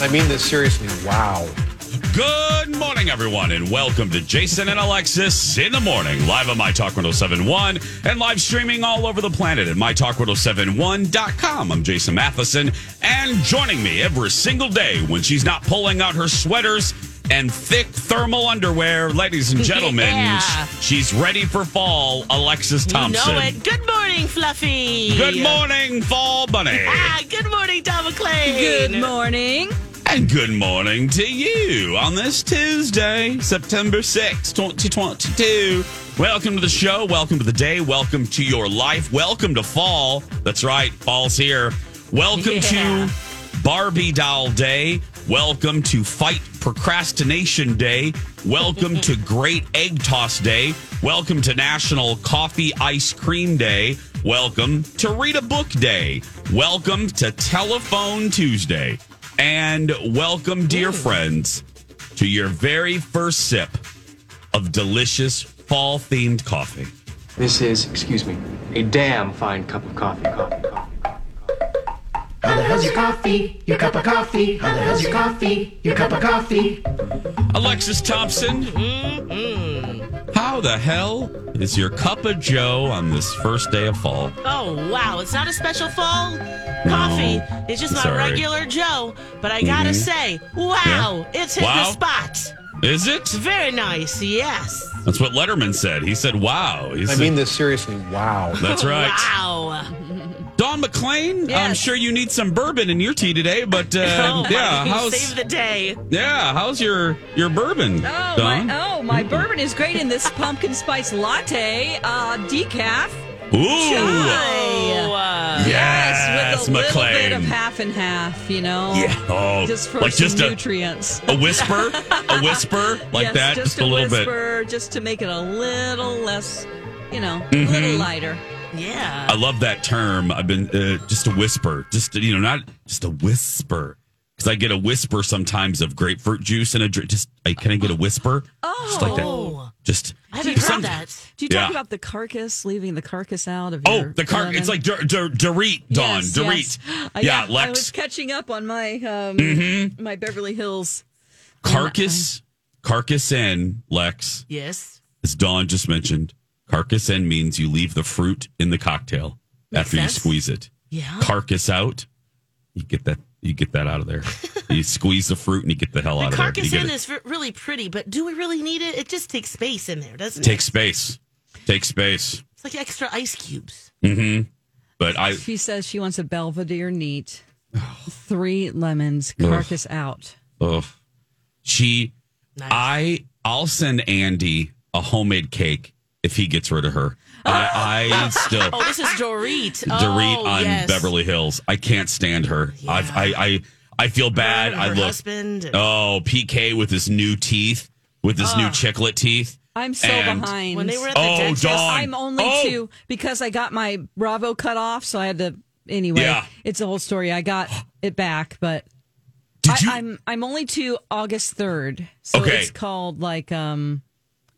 I mean this seriously. Wow. Good morning, everyone, and welcome to Jason and Alexis in the morning, live on My Talk 1071 and live streaming all over the planet at MyTalk1071.com. I'm Jason Matheson, and joining me every single day when she's not pulling out her sweaters and thick thermal underwear, ladies and gentlemen, Yeah. she's ready for fall, Alexis Thompson. You know it. Good morning, Fluffy. Good morning, Fall Bunny. Ah, good morning, Dawn McClain. Good morning. And good morning to you on this Tuesday, September 6th, 2022. Welcome to the show. Welcome to the day. Welcome to your life. Welcome to fall. That's right, fall's here. Welcome Yeah. to Barbie Doll Day. Welcome to Fight Procrastination Day. Welcome to Great Egg Toss Day. Welcome to National Coffee Ice Cream Day. Welcome to Read a Book Day. Welcome to Telephone Tuesday. And welcome, dear friends, to your very first sip of delicious fall themed coffee. This is, excuse me, a damn fine cup of coffee. Coffee, coffee, coffee. How the hell's your coffee? Your cup of coffee? How the hell's your coffee? Your cup of coffee? Alexis Thompson, mm-hmm. how the hell is your cup of Joe on this first day of fall? Oh, wow. It's not a special fall coffee. It's just my Sorry. regular Joe. But I gotta mm-hmm. say, wow, it's hit Wow. the spot. Is it? Very nice. Yes. That's what Letterman said. He said, "Wow." He I said, mean this seriously. Wow. "That's right." Wow. Dawn McClain, I'm sure you need some bourbon in your tea today, but uh, oh, yeah, how's save the day. yeah, how's your your bourbon, Oh, Dawn? my, oh, my bourbon is great in this pumpkin spice latte, uh, decaf. Ooh, Oh, uh, yes, with a little bit of half and half, you know? yeah, oh, Just for like some just a, nutrients. a whisper, a whisper like yes, that, just, a, little bit. just to make it a little less, you know, Mm-hmm. a little lighter. Yeah. I love that term. I've been uh, just a whisper, just you know, not just a whisper, because I get a whisper sometimes of grapefruit juice and a drink. Just I can I get a whisper? Oh. just like that. Oh. Just I haven't some- heard that. Do you talk Yeah. about the carcass, leaving the carcass out of Oh, your the car. lemon? It's like Dur- Dur- Dorit, Dawn. Yes, Dorit. yes. Uh, Yeah, I was Lex. Mm-hmm. catching up on my um, my Beverly Hills. Carcass. Carcass N, Lex, Yes. as Dawn just mentioned. Carcass N means you leave the fruit in the cocktail Makes after sense. you squeeze it. Yeah. Carcass out. You get that. You get that out of there. you squeeze the fruit and you get the hell The out of there. carcass You get in it. is really pretty, but do we really need it? It just takes space in there, doesn't it? Takes space. Take space. It's like extra ice cubes. Mm-hmm. But I. She says she wants a Belvedere neat, oh. three lemons, carcass out. Ugh. She. Nice. I. I'll send Andy a homemade cake if he gets rid of her. I, I still. Oh, this is Dorit. Dorit oh, on yes. Beverly Hills. I can't stand her. I've, I, I, I feel bad. Her I and look. husband. and- Oh, PK with his new teeth, with his new chiclet teeth. I'm so And- behind. when they were at the Oh, dentist, Dawn. I'm only Oh! two because I got my Bravo cut off, so I had to. Anyway, Yeah. it's a whole story. I got it back, but Did I, you? I'm I'm only to August third, so Okay. it's called like um,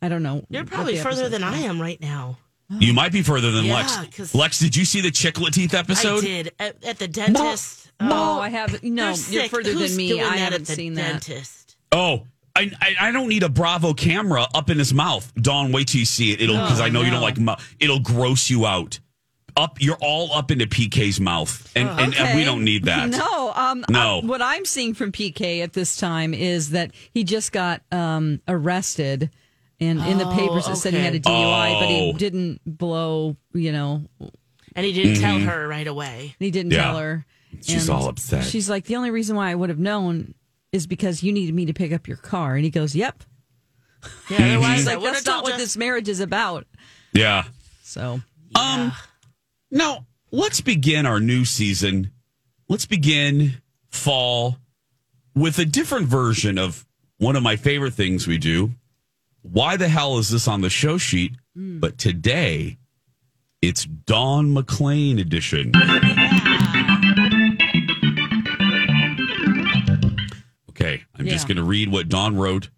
I don't know. You're probably further than I am right now. you might be further than Yeah, Lex. 'cause- Lex, did you see the chiclet teeth episode? I did at, at the dentist. Oh, I have no. You're sick. further Who's than me. doing I that haven't at the seen that. dentist? Oh, I, I I don't need a Bravo camera up in his mouth. Dawn, wait till you see it. It'll because Oh, I know you don't like. mu- It'll gross you out. up. You're all up into PK's mouth, and, and, and we don't need that. No, um, No. uh, what I'm seeing from PK at this time is that he just got um, arrested, and in the papers it said he had a DUI, but he Oh. didn't blow. You know, And he didn't tell her right away. he didn't Yeah. tell her. She's And all upset. She's like, the only reason why I would have known is because you needed me to pick up your car, and he goes, "Yep." Yeah, otherwise He's I like, would have that's not told what you. this marriage is about. Yeah. So Um. Now let's begin our new season. Let's begin fall with a different version of one of my favorite things we do. Why the hell is this on the show sheet? Hmm. But today, it's Dawn McClain edition. Okay, I'm just going to read what Dawn wrote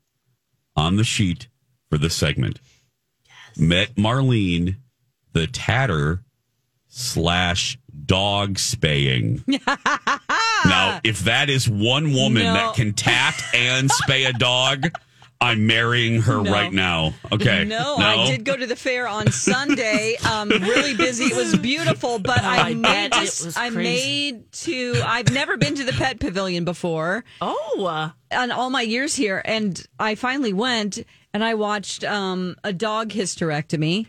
on the sheet for this segment. Met Marlene, the tatter slash dog spaying. now, if that is one woman No. that can tat and spay a dog, I'm marrying her No. right now. Okay. No, I did go to the fair on Sunday. Um, really busy. It was beautiful, but I, I made bet it this- was I made to. I've never been to the pet pavilion before Oh, uh, on all my years here, and I finally went and I watched um, a dog hysterectomy,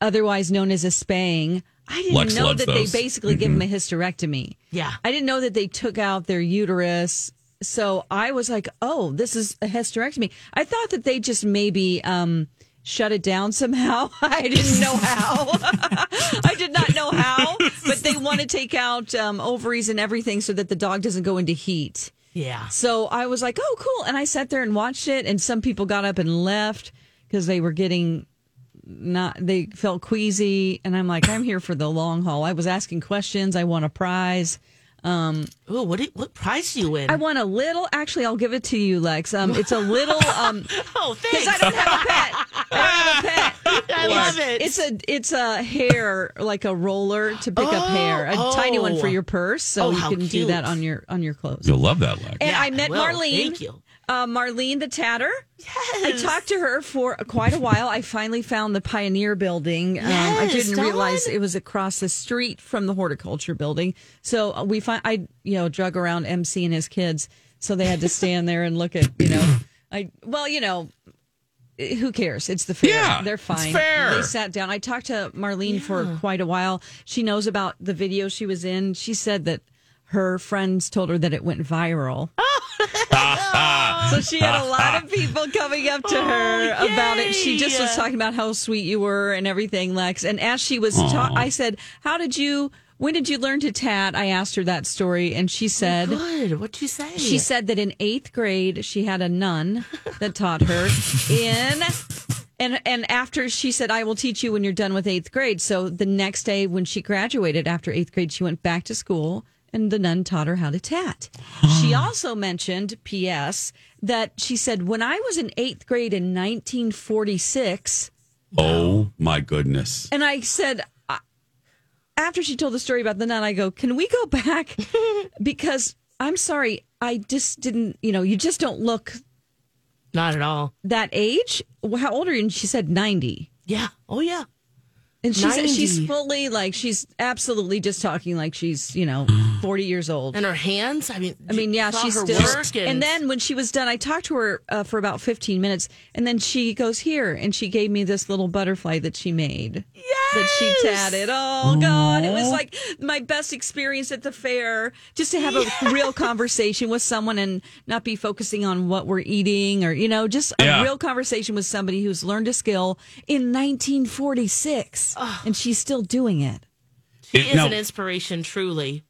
otherwise known as a spaying. I didn't Lex know that those. they basically give them a hysterectomy. Yeah. I didn't know that they took out their uterus. So I was like, oh, this is a hysterectomy. I thought that they just maybe um, shut it down somehow. I didn't know how. I did not know how, but they want to take out um, ovaries and everything so that the dog doesn't go into heat. yeah. So I was like, oh, cool. And I sat there and watched it. And some people got up and left because they were getting not, they felt queasy. And I'm like, I'm here for the long haul. I was asking questions. I want a prize. Oh, what did, what prize do you win? I want a little, actually, I'll give it to you, Lex. Um, it's a little, um, oh, because thanks. I don't have a pet. I don't have a pet. I love it. It's a it's a hair like a roller to pick up hair, a Oh, tiny one for oh. your purse, so Oh, you how can do that on your on your clothes. You'll love that, Lex. And Yeah, I met will. Marlene. Thank you. Uh, Marlene the Tatter. Yes. I talked to her for quite a while. I finally found the Pioneer Building. Um, I didn't realize it was across the street from the Horticulture Building. So uh, we find I you know drug around MC and his kids, so they had to stand there and look at you know I well you know who cares? It's the fair. Yeah, They're it's fine. fair. They sat down. I talked to Marlene for quite a while. She knows about the video she was in. She said that her friends told her that it went viral. so she had a lot of people coming up to her Oh, about it. She just was talking about how sweet you were and everything, Lex. And as she was ta- I said, "How did you when did you learn to tat?" I asked her that story and she oh, said Good. What'd you say? she said that in eighth grade she had a nun that taught her in and and after she said I will teach you when you're done with eighth grade. So the next day when she graduated after eighth grade, she went back to school and the nun taught her how to tat. she ah. also mentioned, P.S. that she said when I was in eighth grade in 1946. Oh my goodness. And I said, after she told the story about the nun, I go, can we go back? because I'm sorry, I just didn't, you know, you just don't look Not at all. that age. How old are you? And she said 90. Yeah. Oh, yeah. And she's, 90. she's fully like, she's absolutely just talking like she's, you know, 40 years old. And her hands. I mean, I mean, yeah, she's still. work and, then when she was done, I talked to her uh, for about 15 minutes. And then she goes, Here. And she gave me this little butterfly that she made. That she Yes! tatted. Oh, God. It was like my best experience at the fair. Just to have a real conversation with someone and not be focusing on what we're eating or, you know, just a real conversation with somebody who's learned a skill in 1946. And she's still doing it. she It- is now- an inspiration, truly.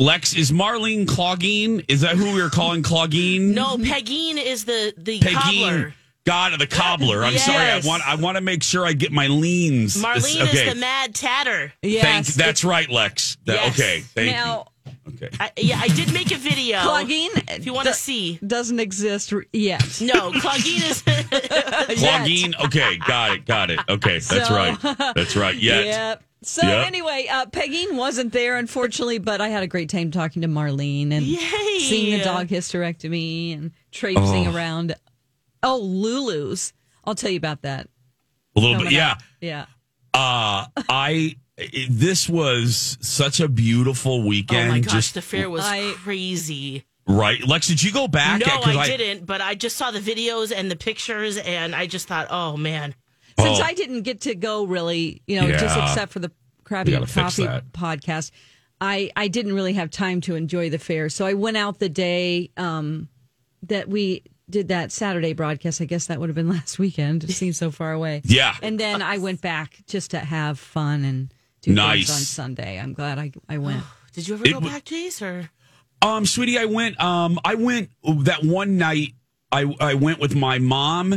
Lex, is Marlene Cloggine? Is that who we were calling Cloggine? No, Pegine is the the Pegine. cobbler. God, of the cobbler. I'm sorry. I want. I want to make sure I get my leans. Marlene okay. is the mad tatter. Thank, that's right, Lex. Yes. Okay. Thank Now, you. Okay. I, yeah, I did make a video. Clogging. If you want to see. Doesn't exist yet. No, Cloggine is. Cloggine. Okay. Got it. Got it. Okay. That's So- right. That's right. Yet. Yep. So Yep. anyway, uh, Peggy wasn't there, unfortunately, but I had a great time talking to Marlene and Yay. seeing the dog hysterectomy and traipsing Oh. around. Oh, Lulu's. I'll tell you about that. A little bit. coming Yeah. up. Yeah. Uh, I it- this was such a beautiful weekend. oh my gosh, just the fair was I- crazy. right. Lex, did you go back? No, 'Cause I, didn't, but I just saw the videos and the pictures, and I just thought, oh man, Since Oh. I didn't get to go really, you know, just except for the Crappy Coffee podcast, I I didn't really have time to enjoy the fair. So I went out the day um, that we did that Saturday broadcast. I guess that would have been last weekend. It seems so far away. Yeah. And then I went back just to have fun and do Nice. things on Sunday. I'm glad I I went. did you ever It go w- back, Jace? Or Um, sweetie, I went. Um, I went that one night. I I went with my mom.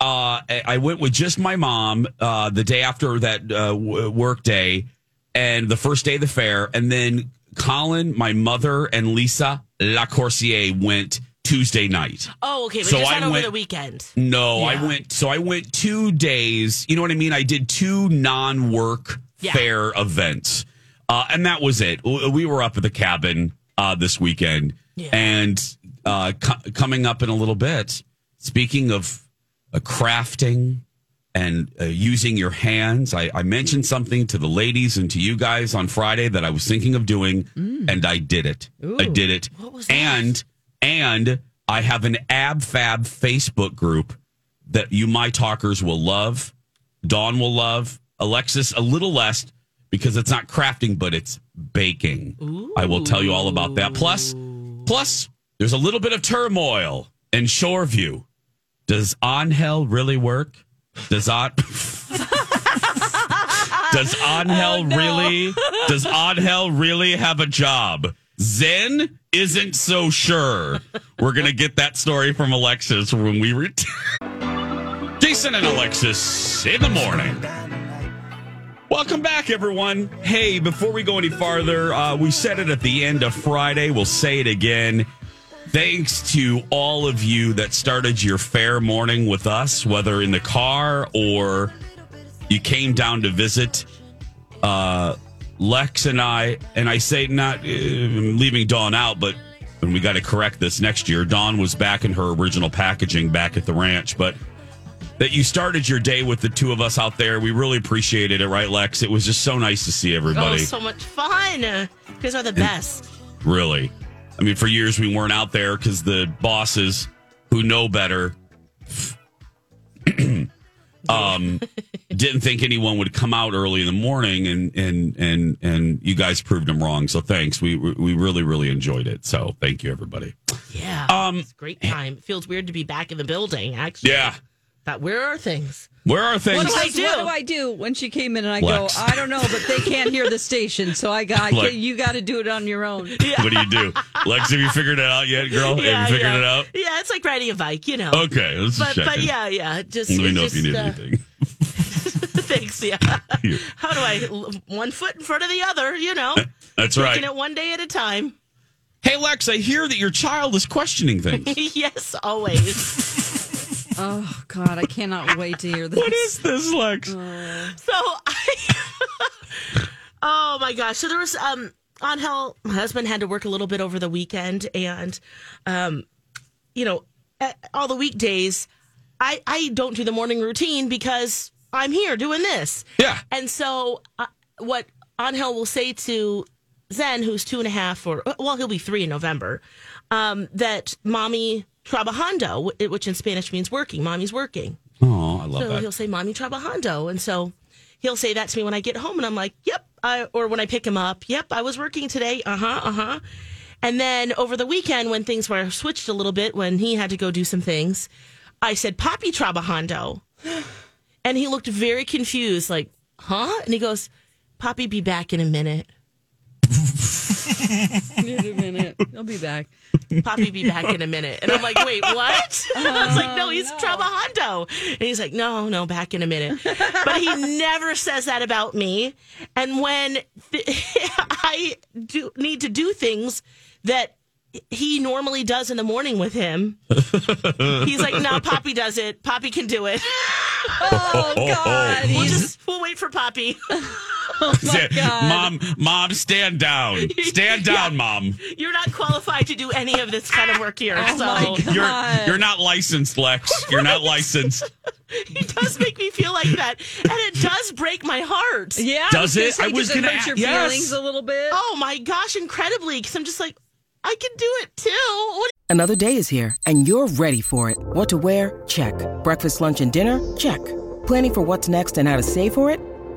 Uh, I I went with just my mom. Uh, the day after that uh, work day, and the first day of the fair, and then Colin, my mother, and Lisa Lacourcier went Tuesday night. oh, okay, but So just I not over went- the weekend. No, I went. So I went two days. You know what I mean? I did two non-work Yeah. fair events, uh, and that was it. We were up at the cabin uh, this weekend, Yeah. and uh, co- coming up in a little bit. Speaking of uh, crafting and uh, using your hands, I, I mentioned something to the ladies and to you guys on Friday that I was thinking of doing, and I did it. I did it. What was that? And and I have an Ab Fab Facebook group that you my talkers will love. Dawn will love. Alexis a little less because it's not crafting, but it's baking. I will tell you all about that. Plus, plus there's a little bit of turmoil in Shoreview. Does Angel really work? Does on Does Angel oh, really does Angel really have a job? Zen isn't so sure. We're gonna get that story from Alexis when we return. Jason and Alexis in the morning. Welcome back, everyone. Hey, before we go any farther, uh, we said it at the end of Friday. We'll say it again. Thanks to all of you that started your fair morning with us, whether in the car or you came down to visit. Uh, Lex and I, and I say not uh, leaving Dawn out, but and we got to correct this next year. Dawn was back in her original packaging back at the ranch, but that you started your day with the two of us out there. We really appreciated it, right, Lex? It was just so nice to see everybody. Oh, so much fun! You guys are the best. Really. I mean, for years we weren't out there because the bosses who know better um, didn't think anyone would come out early in the morning, and and and and you guys proved them wrong. So thanks. We we really really enjoyed it. So thank you, everybody. Yeah, Um, it's a great time. It feels weird to be back in the building. Actually, Yeah. But where are things? Where are things? What do I do? What do I do when she came in and I Lex. go, I don't know, but they can't hear the station, so I got Lex. you got to do it on your own. What do you do, Lex? Have you figured it out yet, girl? have you figured yeah. it out? Yeah, it's like riding a bike, you know. Okay, let's But check but yeah, yeah. Just Let me it's know if you need uh, anything. Thanks. Yeah. Here. How do I one foot in front of the other? You know, That's taking right. it one day at a time. Hey, Lex, I hear that your child is questioning things. yes, always. Oh God, I cannot wait to hear this. what is this, Lex? so I. oh my gosh! So there was um on hell. My husband had to work a little bit over the weekend, and um, you know, all the weekdays, I I don't do the morning routine because I'm here doing this. Yeah. And so, uh, what Angel will say to Zen, who's two and a half, or well, he'll be three in November, um, that mommy trabajando, which in Spanish means working. Mommy's working. Oh, I love that. So that. he'll say mommy trabajando, and so he'll say that to me when I get home, and I'm like, yep. I, or when I pick him up, yep, I was working today. Uh huh. Uh huh. And then over the weekend, when things were switched a little bit, when he had to go do some things, I said, Papi trabajando. And he looked very confused, like, huh? And he goes, Poppy, be back in a minute. Wait a minute, I'll be back. Poppy, be back in a minute. And I'm like, wait, what? I was like, no, oh, he's trabajando. And he's like, no, no, back in a minute. But he never says that about me. And when th- I do need to do things that he normally does in the morning with him, he's like, no, Poppy does it. Poppy can do it. Oh God, We'll just we'll wait for Poppy. Oh say, God. Mom, mom, stand down. Stand down, mom. You're not qualified to do any of this kind of work here. Oh so my God. You're you're not licensed, Lex. You're not licensed. it does make me feel like that, and it does break my heart. Yeah. Does I it? was gonna I was gonna hurt your a- yes. feelings a little bit. Oh my gosh, incredibly! Because I'm just like, I can do it too. What Another day is here, and you're ready for it. What to wear? Check. Breakfast, lunch, and dinner? Check. Planning for what's next and how to save for it?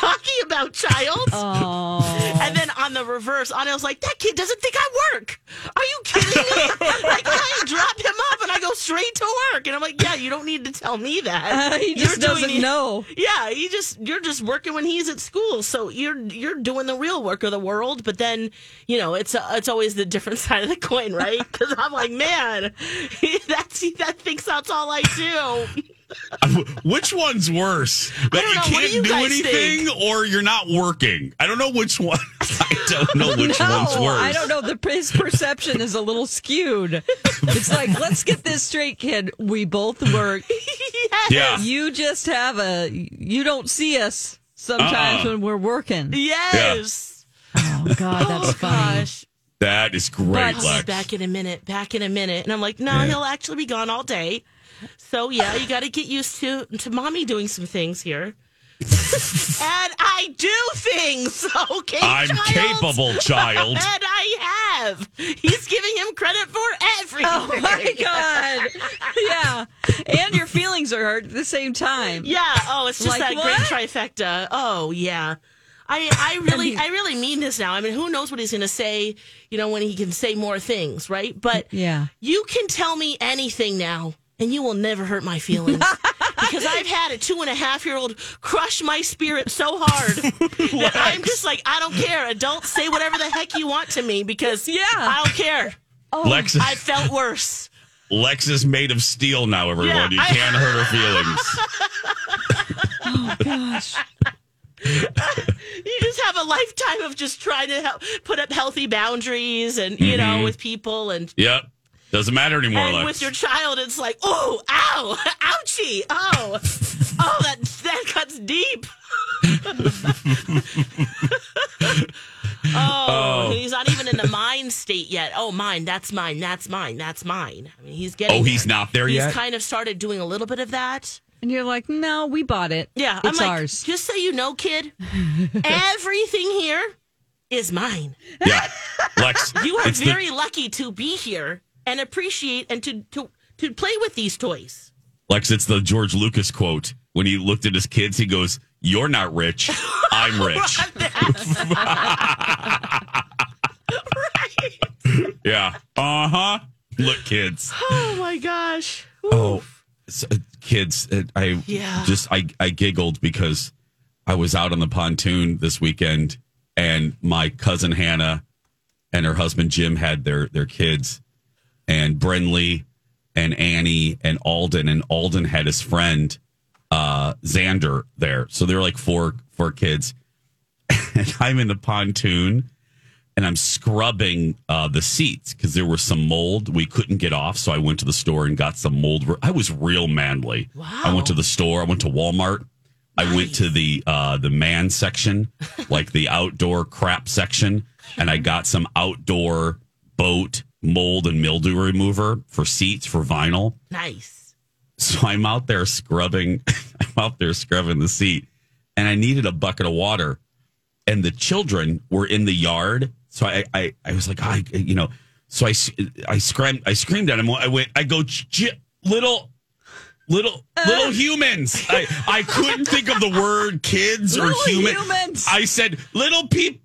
Talking about, child? Oh. And then on the reverse, Anna's like, that kid doesn't think I work. Are you kidding me? like, I drop him off and I go straight to work. And I'm like, yeah, you don't need to tell me that. Uh, he You're just doesn't it- know. Yeah, you just you're just working when he's at school, so you're you're doing the real work of the world. But then, you know, it's uh, it's always the different side of the coin, right? Because I'm like, man, that's that thinks that's all I do. Which one's worse? That you know. Can't do you do guys anything or you're not working. I don't know which one. I don't know which no, one's worse. I don't know. The his perception is a little skewed. It's like, let's get this straight, kid. We both work. Yeah. You just have a. You don't see us sometimes Uh-uh. when we're working. Yes. Oh God, that's oh funny. gosh. That is great, But Lex. back in a minute, back in a minute. And I'm like, no, Yeah. he'll actually be gone all day. So yeah, you got to get used to to mommy doing some things here. and I do things, okay? I'm child? capable, child. and I have. He's giving him credit for everything. Oh my God. Yeah. And your feelings are hurt at the same time. Yeah. Oh, it's just Like that what? great trifecta. Oh yeah. I, I really I really mean this now. I mean, who knows what he's going to say? You know, when he can say more things, right? But Yeah. you can tell me anything now, and you will never hurt my feelings because I've had a two and a half year old crush my spirit so hard that I'm just like, I don't care. Adults say whatever the heck you want to me because Yeah. I don't care. Oh. Lex, I felt worse. Lex is made of steel now, everyone. Yeah, you I- can't hurt her feelings. Oh gosh. you just have a lifetime of just trying to help put up healthy boundaries and you know mm-hmm. with people and Yep. Doesn't matter anymore, and Lex. with your child it's like oh ow ouchie oh oh that that cuts deep oh, oh, he's not even in the mind state yet oh mine that's mine that's mine that's mine i mean he's getting oh, he's not there he's yet? kind of started doing a little bit of that And you're like, no, we bought it. yeah It's i'm like ours. just so you know kid everything here is mine yeah. Lex, You are it's the- very lucky to be here and appreciate and to to to play with these toys. Lex, it's the George Lucas quote. When he looked at his kids, he goes, You're not rich. I'm rich. right. yeah. Uh huh. Look, kids. Oh my gosh. Oh, s- uh, kids. uh, I Yeah. just, I, I giggled because I was out on the pontoon this weekend and my cousin Hannah and her husband Jim had their, their kids and Brenly and Annie and Alden and Alden had his friend uh Xander there. So they're like four four kids. And I'm in the pontoon and I'm scrubbing uh the seats because there was some mold we couldn't get off. So I went to the store and got some mold. I was real manly. Wow. I went to the store, I went to Walmart. I went to the uh the man section, like the outdoor crap section, and I got some outdoor boat mold and mildew remover for seats for vinyl. Nice. So I'm out there scrubbing, I'm out there scrubbing the seat, and I needed a bucket of water. And the children were in the yard. So I, I, I was like, I, you know, So I I screamed, I screamed at him. I went, I go, "Ch- little, little, uh. little humans. I, I couldn't think of the word kids or human. humans. I said, little peep,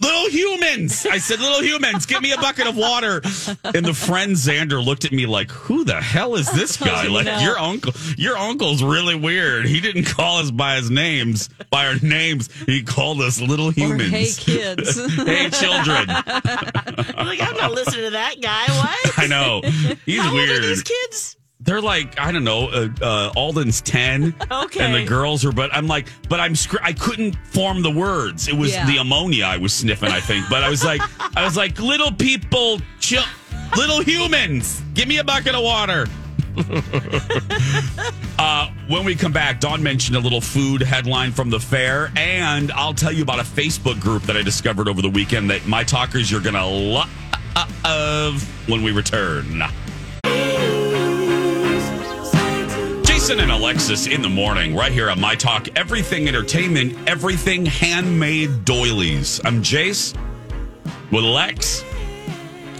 little humans. I said, little humans, give me a bucket of water. And the friend Xander looked at me like, who the hell is this oh, guy? Like your uncle, your uncle's really weird. He didn't call us by his names, by our names. He called us little Or humans. hey kids. hey children. I'm like, I'm not listening to that guy. What? I know. He's How weird. old are these kids? They're like I don't know. Uh, uh, Alden's ten, Okay. and the girls are. But I'm like, but I'm. Scr- I couldn't form the words. It was Yeah. the ammonia I was sniffing. I think, but I was like, I was like, little people, chill, little humans. Give me a bucket of water. uh, when we come back, Dawn mentioned a little food headline from the fair, and I'll tell you about a Facebook group that I discovered over the weekend that my talkers you're gonna love when we return. Jason and Alexis in the morning, right here on My Talk. Everything entertainment, everything handmade doilies. I'm Jace with Lex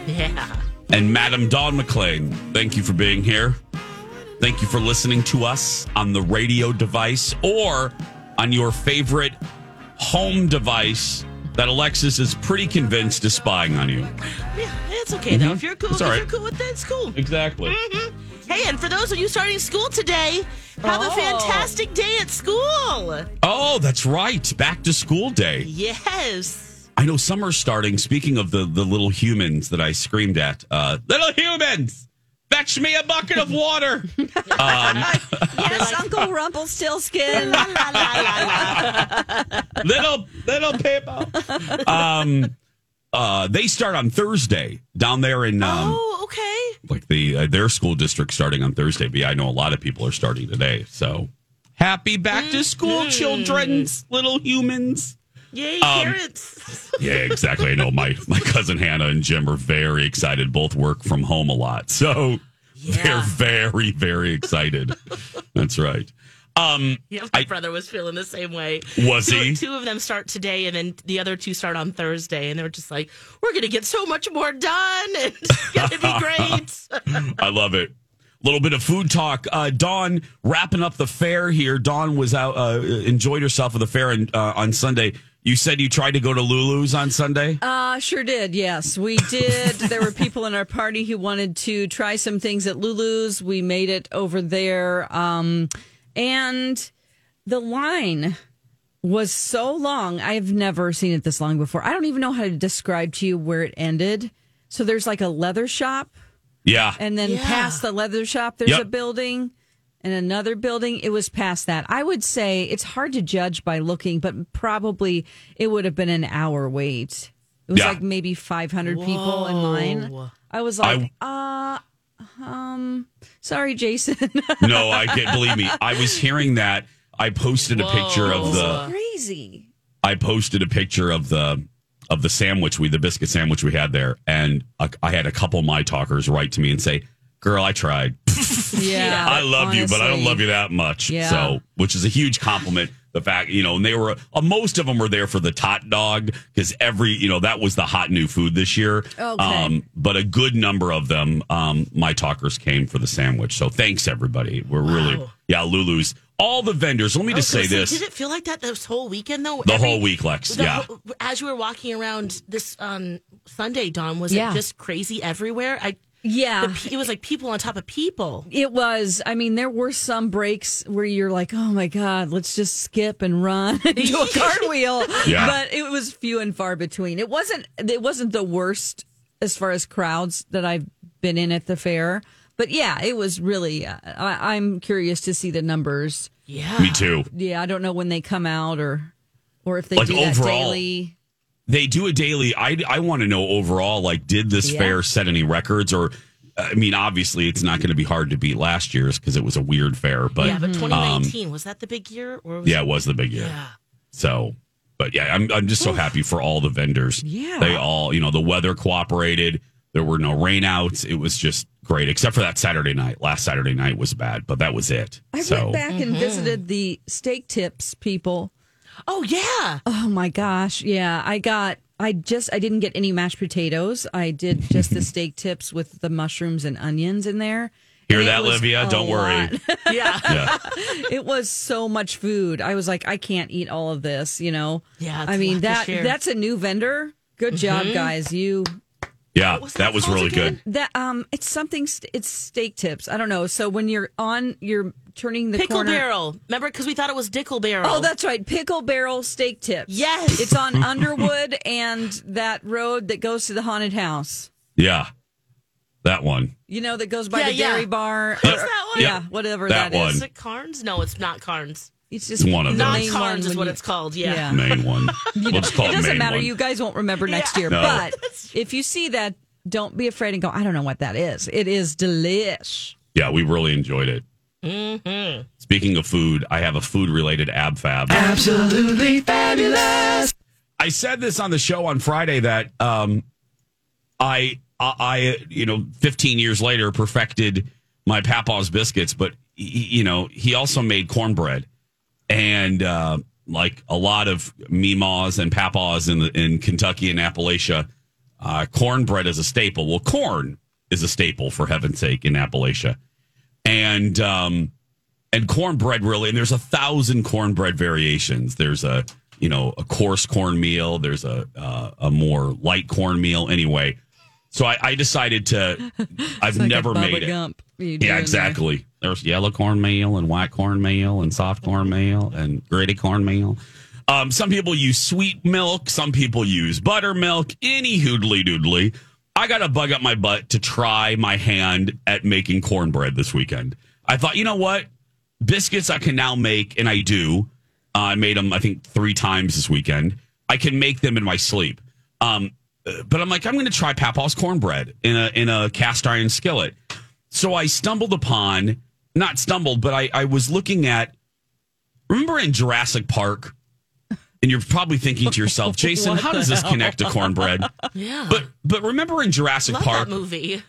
Yeah. and Madam Dawn McClain. Thank you for being here. Thank you for listening to us on the radio device or on your favorite home device that Alexis is pretty convinced is spying on you. Yeah, it's okay though. Mm-hmm. If you're cool, if all you're cool with that, it's cool. Exactly. Mm-hmm. Hey, and for those of you starting school today, have a Oh. fantastic day at school. Oh, that's right. Back to school day. Yes. I know summer's starting. Speaking of the the little humans that I screamed at, uh, little humans, fetch me a bucket of water. um, yes, Uncle Rumpelstiltskin. La. little little people. Um, uh, they start on Thursday down there in um, Oh, okay. Like the uh, their school district starting on Thursday. But yeah, I know a lot of people are starting today. So happy back to school, children's little humans. Yay, Um, carrots. Yeah, exactly. I know my my cousin Hannah and Jim are very excited. Both work from home a lot, so they're very very excited. That's right. Um, Yeah, my I- brother was feeling the same way. Was two, he? Two of them start today, and then the other two start on Thursday, and they're just like, "We're going to get so much more done, and it's going to be great." I love it. A little bit of food talk. Uh, Dawn wrapping up the fair here. Dawn was out, uh, enjoyed herself at the fair and, uh, on Sunday. You said you tried to go to Lulu's on Sunday. Uh, sure did. Yes, we did. there were people in our party who wanted to try some things at Lulu's. We made it over there. Um, and the line was so long. I've never seen it this long before. I don't even know how to describe to you where it ended. So there's like a leather shop, Yeah, and then Yeah. past the leather shop, there's Yep. a building and another building. It was past that. I would say it's hard to judge by looking, but probably it would have been an hour wait. It was Yeah. like maybe 500 people in line. I was like, uh, um, sorry, Jason. no, I can't believe me. I was hearing that. I posted a picture of the. Crazy. I posted a picture of the of the sandwich we the biscuit sandwich we had there, and I, I had a couple of my talkers write to me and say, "Girl, I tried. Yeah. I love you, but I don't love you that much." Yeah. So, which is a huge compliment. The fact, you know, and they were uh, most of them were there for the tot dog because every, you know, that was the hot new food this year. Okay. Um, but a good number of them, um, my talkers came for the sandwich. So thanks everybody. We're really, yeah, Lulu's, all the vendors. Let me just say gonna this: Did it feel like that this whole weekend though? the whole week, Lex. the Yeah. whole- as you were walking around this um, Sunday, Dawn, was Yeah. it just crazy everywhere? I Yeah. pe- it was like people on top of people. It was. I mean, there were some breaks where you're like, "Oh my god, let's just skip and run and do a cartwheel." Yeah. But it was few and far between. It wasn't. It wasn't the worst as far as crowds that I've been in at the fair. But yeah, it was really. Uh, I, I'm curious to see the numbers. Yeah. Me too. Yeah, I don't know when they come out or or if they Like do that overall. daily. They do a daily. I, I want to know overall, like, did this Yeah. fair set any records? Or, I mean, obviously, it's not going to be hard to beat last year's because it was a weird fair. But yeah, but Mm-hmm. 2019 was that the big year? Or was yeah, it was the big year. Yeah. So, but yeah, I'm I'm just so happy for all the vendors. Yeah. they all, you know, the weather cooperated. There were no rainouts. It was just great, except for that Saturday night. Last Saturday night was bad, but that was it. I so went back and visited the steak tips people. Oh yeah. Oh my gosh. Yeah. I got I just I didn't get any mashed potatoes. I did just the steak tips with the mushrooms and onions in there. Hear And that, was Livia? Don't worry. Yeah. Yeah. it was so much food. I was like, I can't eat all of this. You know. Yeah, I mean that that's a new vendor. Good job, guys. You Yeah. was that that was really again? good. that um, it's something. St- it's steak tips. I don't know. So when you're on, you're turning the Pickle corner. barrel. Remember, because we thought it was Dickle barrel. Oh, that's right. Pickle barrel steak tips. Yes. It's on Underwood and that road that goes to the haunted house. Yeah. That one. You know, that goes by Yeah, the yeah. dairy bar. What's that one? Yeah, whatever That that is. one. Is it Carnes? No, it's not Carnes. It's just One of the those. Not main Carnes one is what you- it's called. Yeah. Main one. We'll just call It it doesn't main matter. one. You guys won't remember next Yeah. year. No. But if you see that, don't be afraid and go, I don't know what that is. It is delish. Yeah, we really enjoyed it. Mm-hmm. Speaking of food, I have a food related ab fab. Absolutely fabulous. I said this on the show on Friday that um, I, I, I, you know, 15 years later perfected my Papa's biscuits, but he, you know, he also made cornbread, and uh, like a lot of Meemaws and Papas in the, in Kentucky and Appalachia, uh, cornbread is a staple. Well, corn is a staple for heaven's sake in Appalachia, and um, and cornbread really and there's a thousand cornbread variations. There's a you know a coarse cornmeal. There's a uh, a more light cornmeal. Anyway so i, I decided to i've Like never made it. Gump you yeah doing there. There's yellow cornmeal and white cornmeal and soft cornmeal and gritty cornmeal um, some people use sweet milk some people use buttermilk any hoodly doodly i got a bug up my butt to try my hand at making cornbread this weekend i thought you know what biscuits I can now make, and I do. Uh, I made them, I think, three times this weekend. I can make them in my sleep. Um, but I'm like, I'm going to try Papa's cornbread in a in a cast iron skillet. So I stumbled upon, not stumbled, but I, I was looking at. Remember in Jurassic Park, and you're probably thinking to yourself, Jason, how does this hell? connect to cornbread? Yeah. But but remember in Jurassic Love Park, that movie.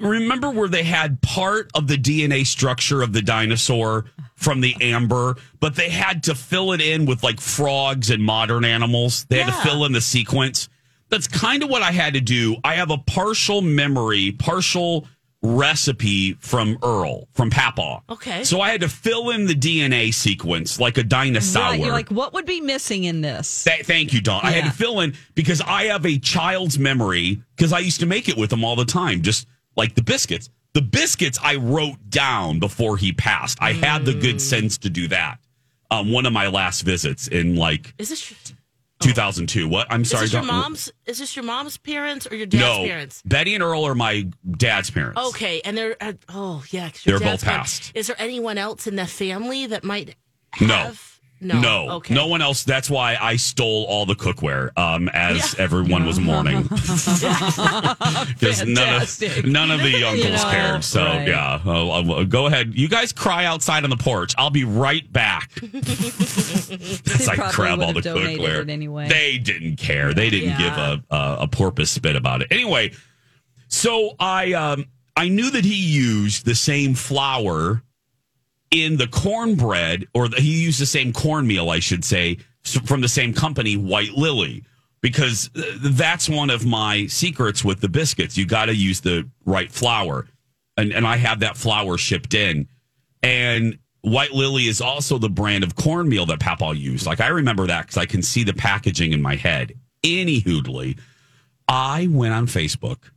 remember where they had part of the DNA structure of the dinosaur from the amber, but they had to fill it in with like frogs and modern animals. They had Yeah. to fill in the sequence. That's kind of what I had to do. I have a partial memory, partial recipe from Earl, from Papa. Okay. So I had to fill in the DNA sequence like a dinosaur. Right, you're like, what would be missing in this? Th- thank you, Dawn. I had to fill in because I have a child's memory because I used to make it with him all the time, just like the biscuits. The biscuits I wrote down before he passed. I had the good sense to do that. Um, one of my last visits in like Is this, 2002. What? I'm is sorry. this your mom's? Is this your mom's parents or your dad's No, parents? Betty and Earl are my dad's parents. Okay, and they're uh, oh yeah, your They're both gone. passed. Is there anyone else in the family that might have? No, No, Okay. no one else. That's why I stole all the cookware um, as everyone was mourning. Because none of, none of the uncles know, cared. So, right. yeah, uh, uh, go ahead. You guys cry outside on the porch. I'll be right back. As I probably grab all the cookware. anyway. They didn't care. They didn't Yeah. give a, a, a porpoise spit about it. Anyway, so I um, I knew that he used the same flour in the cornbread, or the, he used the same cornmeal, I should say, from the same company, White Lily, because uh, that's one of my secrets with the biscuits. You got to use the right flour, and and I have that flour shipped in, and White Lily is also the brand of cornmeal that Papa used. Like I remember that because I can see the packaging in my head. Anyhoodly, I went on Facebook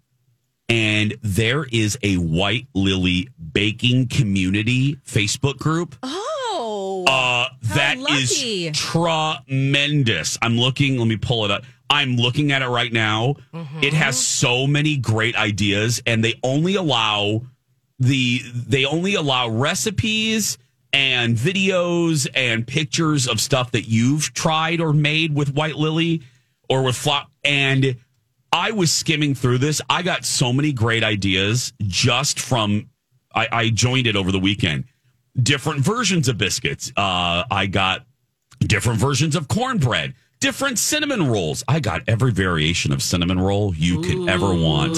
and there is a White Lily baking community Facebook group. Oh, Uh, that is lucky. tremendous. I'm looking. Let me pull it up. I'm looking at it right now. It has so many great ideas, and they only allow the they only allow recipes and videos and pictures of stuff that you've tried or made with White Lily or with flop and I was skimming through this. I got so many great ideas just from I, I joined it over the weekend. Different versions of biscuits. Uh, I got different versions of cornbread, different cinnamon rolls. I got every variation of cinnamon roll you could ever want.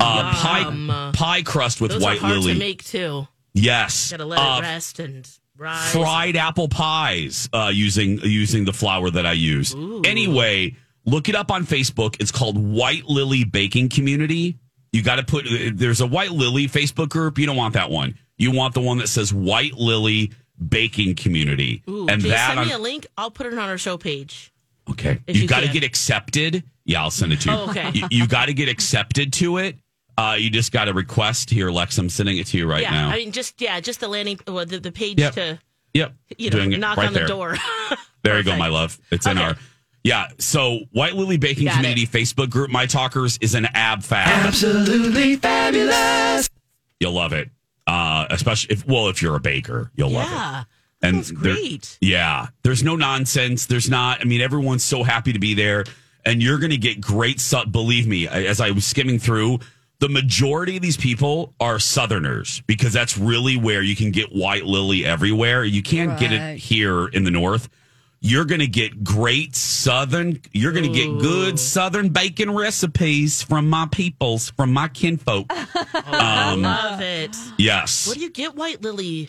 Uh, pie pie crust with Those white are hard lily. to make too. Yes. Got to let Uh, it rest and rise. fried apple pies uh, using using the flour that I use. Anyway, look it up on Facebook. It's called White Lily Baking Community. You got to put, there's a White Lily Facebook group. You don't want that one. You want the one that says White Lily Baking Community. Ooh, and that, send on- me a link. I'll put it on our show page. okay. You you got to get accepted. Yeah, I'll send it to you. Oh, okay. You, you got to get accepted to it. Uh, you just got to request here, Lex. I'm sending it to you right yeah, now. I mean, just yeah, just the landing, well, the, the page Yep. to yep. you know Doing knock right on there. the door. There you go, my love. It's in our yeah. So White Lily Baking Got Community it. Facebook group, My Talkers, is an ab fab. Absolutely fabulous. You'll love it. Uh, especially if well, if you're a baker, you'll love it. Yeah, And that's there- great. Yeah, there's no nonsense. There's not. I mean, everyone's so happy to be there, and you're going to get great. Su- believe me, as I was skimming through, the majority of these people are Southerners because that's really where you can get white lily everywhere. You can't get it here in the North. You're going to get great Southern. You're going to get good Southern bacon recipes from my peoples, from my kinfolk. I love it. Yes, What do you get, White Lily?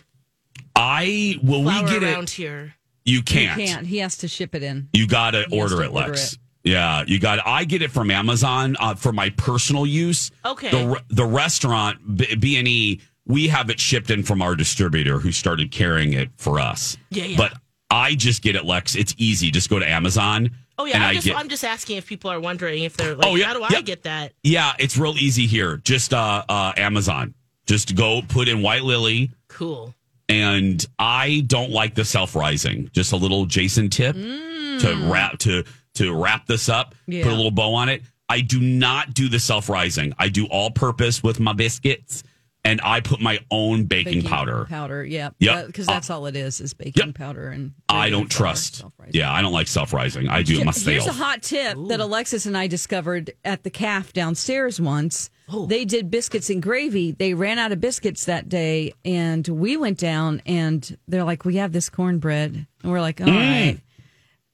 I will. We Flower get around it. here. You can't. you can't. He has to ship it in. You got to has order to it, order Lex. it. Yeah, you got. I get it from Amazon uh, for my personal use. Okay. The the restaurant B and E, we have it shipped in from our distributor who started carrying it for us. Yeah, yeah. But I just get it, Lex. It's easy. Just go to Amazon. Oh yeah, I'm just, get. I'm just asking if people are wondering if they're like, Oh, yeah, how do I yeah. get that? yeah, it's real easy here. Just uh, uh, Amazon. Just go put in White Lily. Cool. and I don't like the self rising. Just a little Jason tip to wrap to to wrap this up. Yeah. Put a little bow on it. I do not do the self rising. I do all purpose with my biscuits, and I put my own baking, powder. Powder, yeah. Yep. Because that's all it is, is baking Yep. powder and. I don't flour, trust. Yeah, I don't like self rising. I do it myself. Here's a hot tip that Alexis and I discovered at the calf downstairs once. They did biscuits and gravy. They ran out of biscuits that day, and we went down, and they're like, "We have this cornbread," and we're like, "All Mm. right,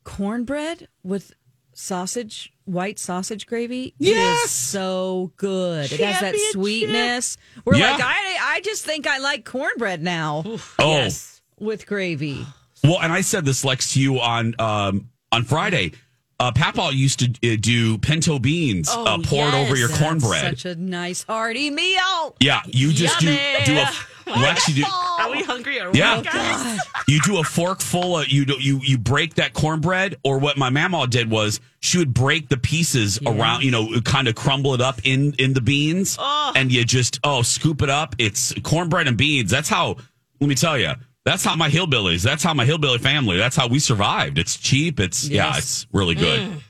cornbread with sausage, white sausage gravy, Yes! is so good. It has that Championship. sweetness. We're Yeah. like, I, I just think I like cornbread now oh, Yes. with gravy. well, and I said this, Lex, to you on um, on Friday. Uh, Papa used to uh, do pinto beans Oh, uh, poured over your yes. cornbread. Such a nice hearty meal. yeah, you just Yummy. do do a Lex. You do Are we hungry or Yeah. guys? you do a fork full of you do you you break that cornbread or what my mama did was she would break the pieces around you know kind of crumble it up in in the beans and you just oh scoop it up. It's cornbread and beans. That's how let me tell you that's how my hillbillies that's how my hillbilly family that's how we survived. It's cheap. It's yeah it's really good. Mm.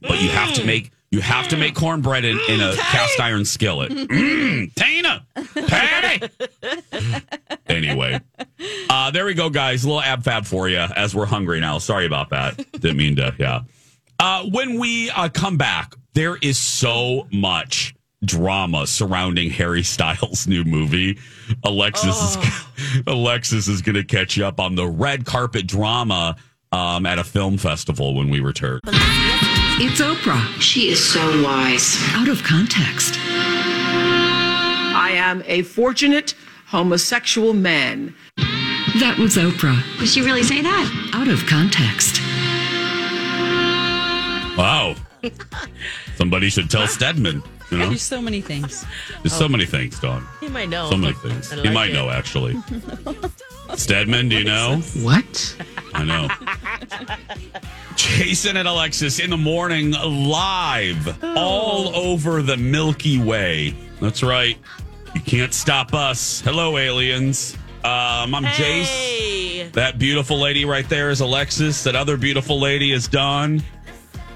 But you have to mm. make you have to make cornbread in, in a cast iron skillet. Mm, Tina, Patty. anyway, uh, there we go, guys. A little ab fab for you as we're hungry now. Sorry about that. Didn't mean to. Yeah. Uh, when we uh, come back, there is so much drama surrounding Harry Styles' new movie. Alexis is Alexis is going to catch you up on the red carpet drama um, at a film festival when we return. It's Oprah. She is so wise. Out of context. I am a fortunate homosexual man. That was Oprah. Did she really say that? Out of context. Wow. Somebody should tell Stedman. You know, There's so many things. there's so many things, Dawn. He might know. So many things. I He might it. know, actually. Stedman, do you know? What? I know. Jason and Alexis in the morning, live all over the Milky Way. That's right. You can't stop us. Hello, aliens. Um, I'm Jace. That beautiful lady right there is Alexis. That other beautiful lady is Dawn.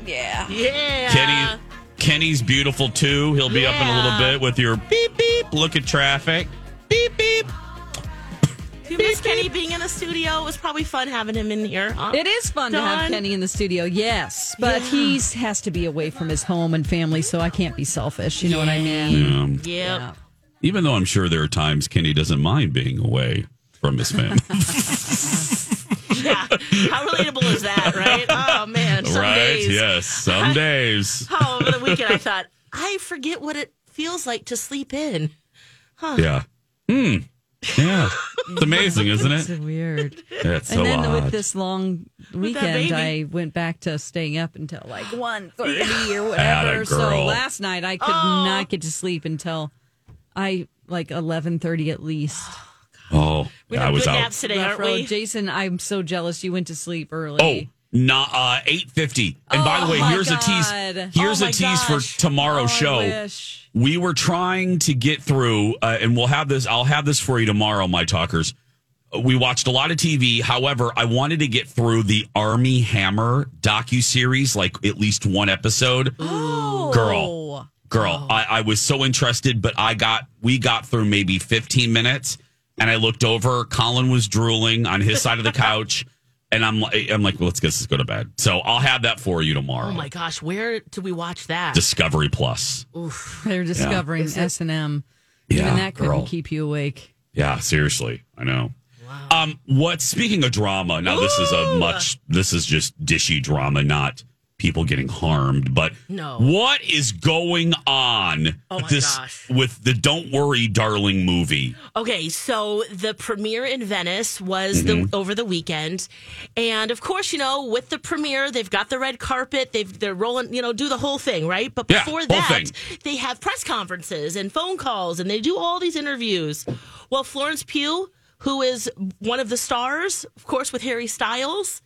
Yeah. Yeah. Kenny, Kenny's beautiful too. He'll be up in a little bit with your beep beep. Look at traffic. Beep beep. You miss Kenny being in the studio. It was probably fun having him in here. Huh? It is fun to have Kenny in the studio, yes, but Yeah. he has to be away from his home and family, so I can't be selfish. You know what I mean? Yep. Yeah. even though I'm sure there are times Kenny doesn't mind being away from his family. Yeah. How relatable is that, right? Oh man. Some right? days. Yes. Some days. Oh, over the weekend I thought, I forget what it feels like to sleep in. Huh. Yeah. Hmm. Yeah. It's amazing, isn't It's it? weird. It's so and then odd. with this long weekend. I went back to staying up until like one thirty or Atta whatever. So girl. last night I could Oh. not get to sleep until I like eleven thirty at least. oh, We yeah, have I was good out. naps today, Rough aren't road. we? Jason, I'm so jealous you went to sleep early. Oh, Oh, not uh, eight fifty. And by the Oh way, here's a tease. Here's Oh a tease for tomorrow's Oh, show. We were trying to get through, uh, and we'll have this. I'll have this for you tomorrow, my talkers. We watched a lot of TV. However, I wanted to get through the Armie Hammer docu series, like at least one episode. Oh, Girl. Girl, I, I was so interested, but I got we got through maybe 15 minutes, and I looked over. Colin was drooling on his side of the couch, and I'm like, I'm like, let's let's go to bed. So I'll have that for you tomorrow. Oh my gosh, where do we watch that? Discovery Plus. They're discovering S and M. Yeah, Even that couldn't girl. keep you awake. Yeah, seriously, I know. Wow. Um, what? Speaking of drama, now this is a much. This is just dishy drama, not people getting harmed. But No. what is going on? Oh this gosh. with the "Don't Worry, Darling" movie. Okay, so the premiere in Venice was Mm-hmm. the over the weekend, and of course, you know, with the premiere, they've got the red carpet, they've they're rolling, you know, do the whole thing, right? But before whole that, thing. they have press conferences and phone calls, and they do all these interviews. Well, Florence Pugh, who is one of the stars, of course, with Harry Styles,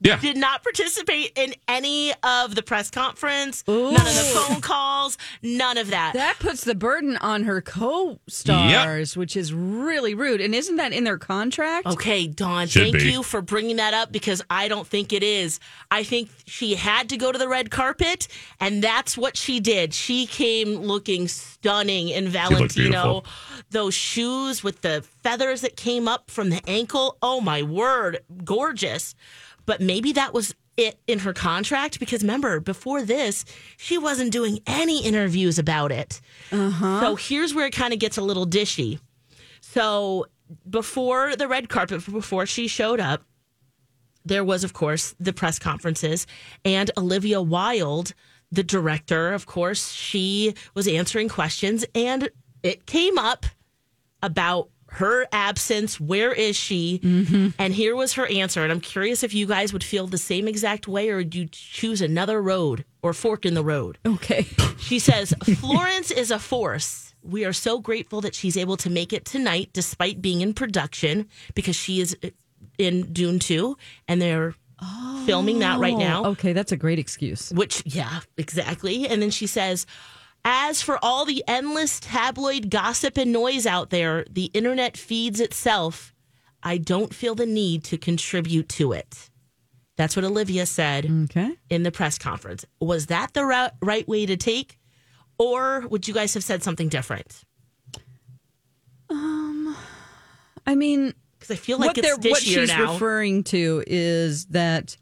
Yeah, did not participate in any of the press conference, none of the phone calls, none of that. That puts the burden on her co-stars, which is really rude. And isn't that in their contract? Okay, Dawn, Should thank be. you for bringing that up because I don't think it is. I think she had to go to the red carpet, and that's what she did. She came looking stunning in Valentino. Those shoes with the feathers that came up from the ankle. Oh, my word. Gorgeous. But maybe that was it in her contract because remember, before this, she wasn't doing any interviews about it. Uh-huh. So here's where it kind of gets a little dishy. So before the red carpet, before she showed up, there was, of course, the press conferences, and Olivia Wilde, the director, of course, she was answering questions, and it came up about her absence. Where is she? Mm-hmm. And here was her answer. And I'm curious if you guys would feel the same exact way, or would you choose another road or fork in the road? Okay. She says, Florence is a force. We are so grateful that she's able to make it tonight despite being in production because she is uh, in Dune 2 and they're filming that right oh, now. Okay, that's a great excuse. Which, yeah, exactly. And then she says, as for all the endless tabloid gossip and noise out there, the internet feeds itself. I don't feel the need to contribute to it. That's what Olivia said Okay. in the press conference. Was that the right, right way to take? Or would you guys have said something different? Um, I mean, Because I feel like what what she's now. referring to is that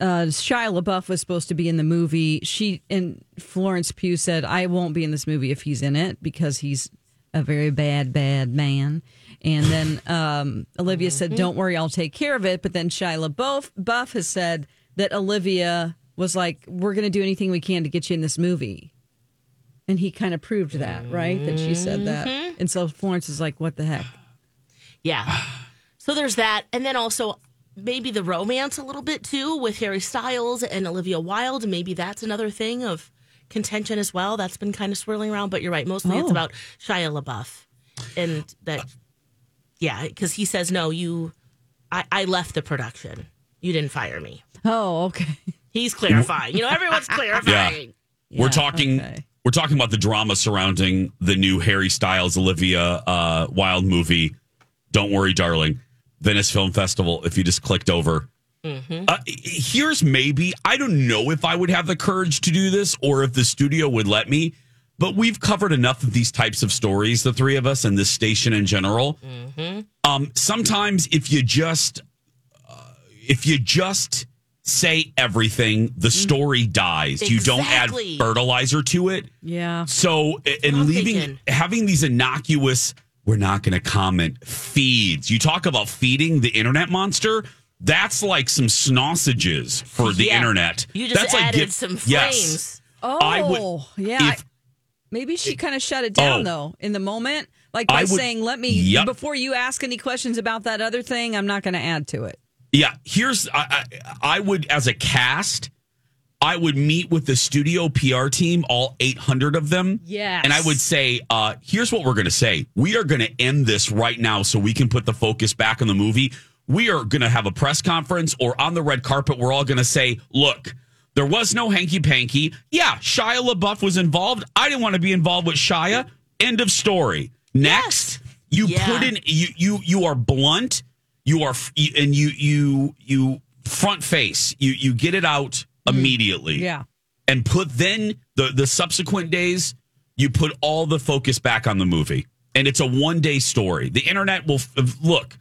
uh, Shia LaBeouf was supposed to be in the movie. She and Florence Pugh said, "I won't be in this movie if he's in it because he's a very bad, bad man." And then um, Olivia said, Mm-hmm. "Don't worry, I'll take care of it." But then Shia LaBeouf Buff has said that Olivia was like, "We're going to do anything we can to get you in this movie." And he kind of proved that, right? That she said that. Mm-hmm. And so Florence is like, "What the heck?" Yeah. So there's that. And then also maybe the romance a little bit too with Harry Styles and Olivia Wilde. Maybe that's another thing of contention as well. That's been kind of swirling around. But you're right. Mostly it's Oh. about Shia LaBeouf. And that, yeah, because he says, no, you, I, I left the production. You didn't fire me. Oh, okay. He's clarifying. You know, everyone's clarifying. we're talking. okay. We're talking about the drama surrounding the new Harry Styles Olivia uh, Wilde movie. Don't worry, darling. Venice Film Festival. If you just clicked over, Uh, here's maybe I don't know if I would have the courage to do this or if the studio would let me, but we've covered enough of these types of stories, the three of us and this station in general. Um, sometimes if you just uh, if you just say everything, the story dies. You don't add fertilizer to it. Yeah. So and leaving thinking. having these innocuous we're not going to comment feeds. You talk about feeding the internet monster. That's like some sausages for the Yeah. internet. You just That's added give- some Yes. flames. Oh, I would- yeah. if- Maybe she kind of shut it down Oh. though in the moment. Like by would- saying, "Let me Yep. before you ask any questions about that other thing, I'm not going to add to it." Yeah, here's I, I I would as a cast, I would meet with the studio PR team, all 800 of them. Yeah. And I would say, uh, here's what we're going to say. We are going to end this right now so we can put the focus back on the movie. We are going to have a press conference or on the red carpet. We're all going to say, look, there was no hanky panky. Yeah, Shia LaBeouf was involved. I didn't want to be involved with Shia. End of story. Next, you Yeah. put in you you you are blunt. You are and you you you front face. You you get it out immediately Yeah. and put then the the subsequent days you put all the focus back on the movie and it's a one day story the internet will f- look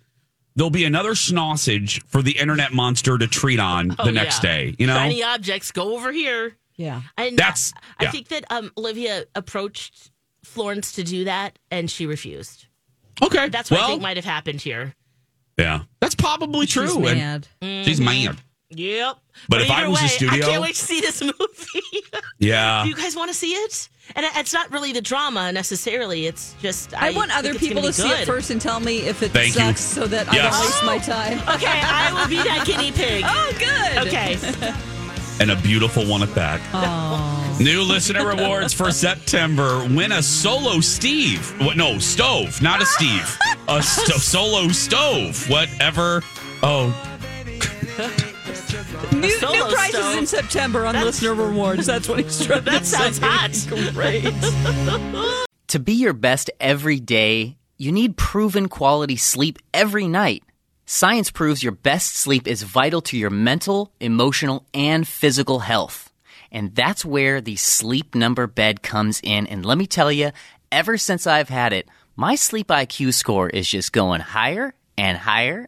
there'll be another snossage for the internet monster to treat on the Oh, next yeah. day you know Shiny objects go over here. Yeah. And That's- I yeah. think that um, Olivia approached Florence to do that, and she refused. okay That's what well I think might have happened here. yeah that's probably true She's and mad. she's mad Yep. But if I either was a way, studio- I can't wait to see this movie. yeah Do you guys want to see it? And it's not really the drama necessarily. It's just I, want other people gonna to be see it first and tell me if it Thank you. sucks, so that I don't waste my time. Okay, I will be that guinea pig. Oh, good. Okay. and a beautiful one at that New listener rewards for September. Win a solo Steve. What? No, stove, not a Steve. A sto- solo stove. Whatever. Oh, New, Solo new prices stove. in September on That's- listener rewards. That's what he's trying That to sounds say. hot. Great. To be your best every day, you need proven quality sleep every night. Science proves your best sleep is vital to your mental, emotional, and physical health. And that's where the sleep number bed comes in. And let me tell you, ever since I've had it, my sleep IQ score is just going higher and higher.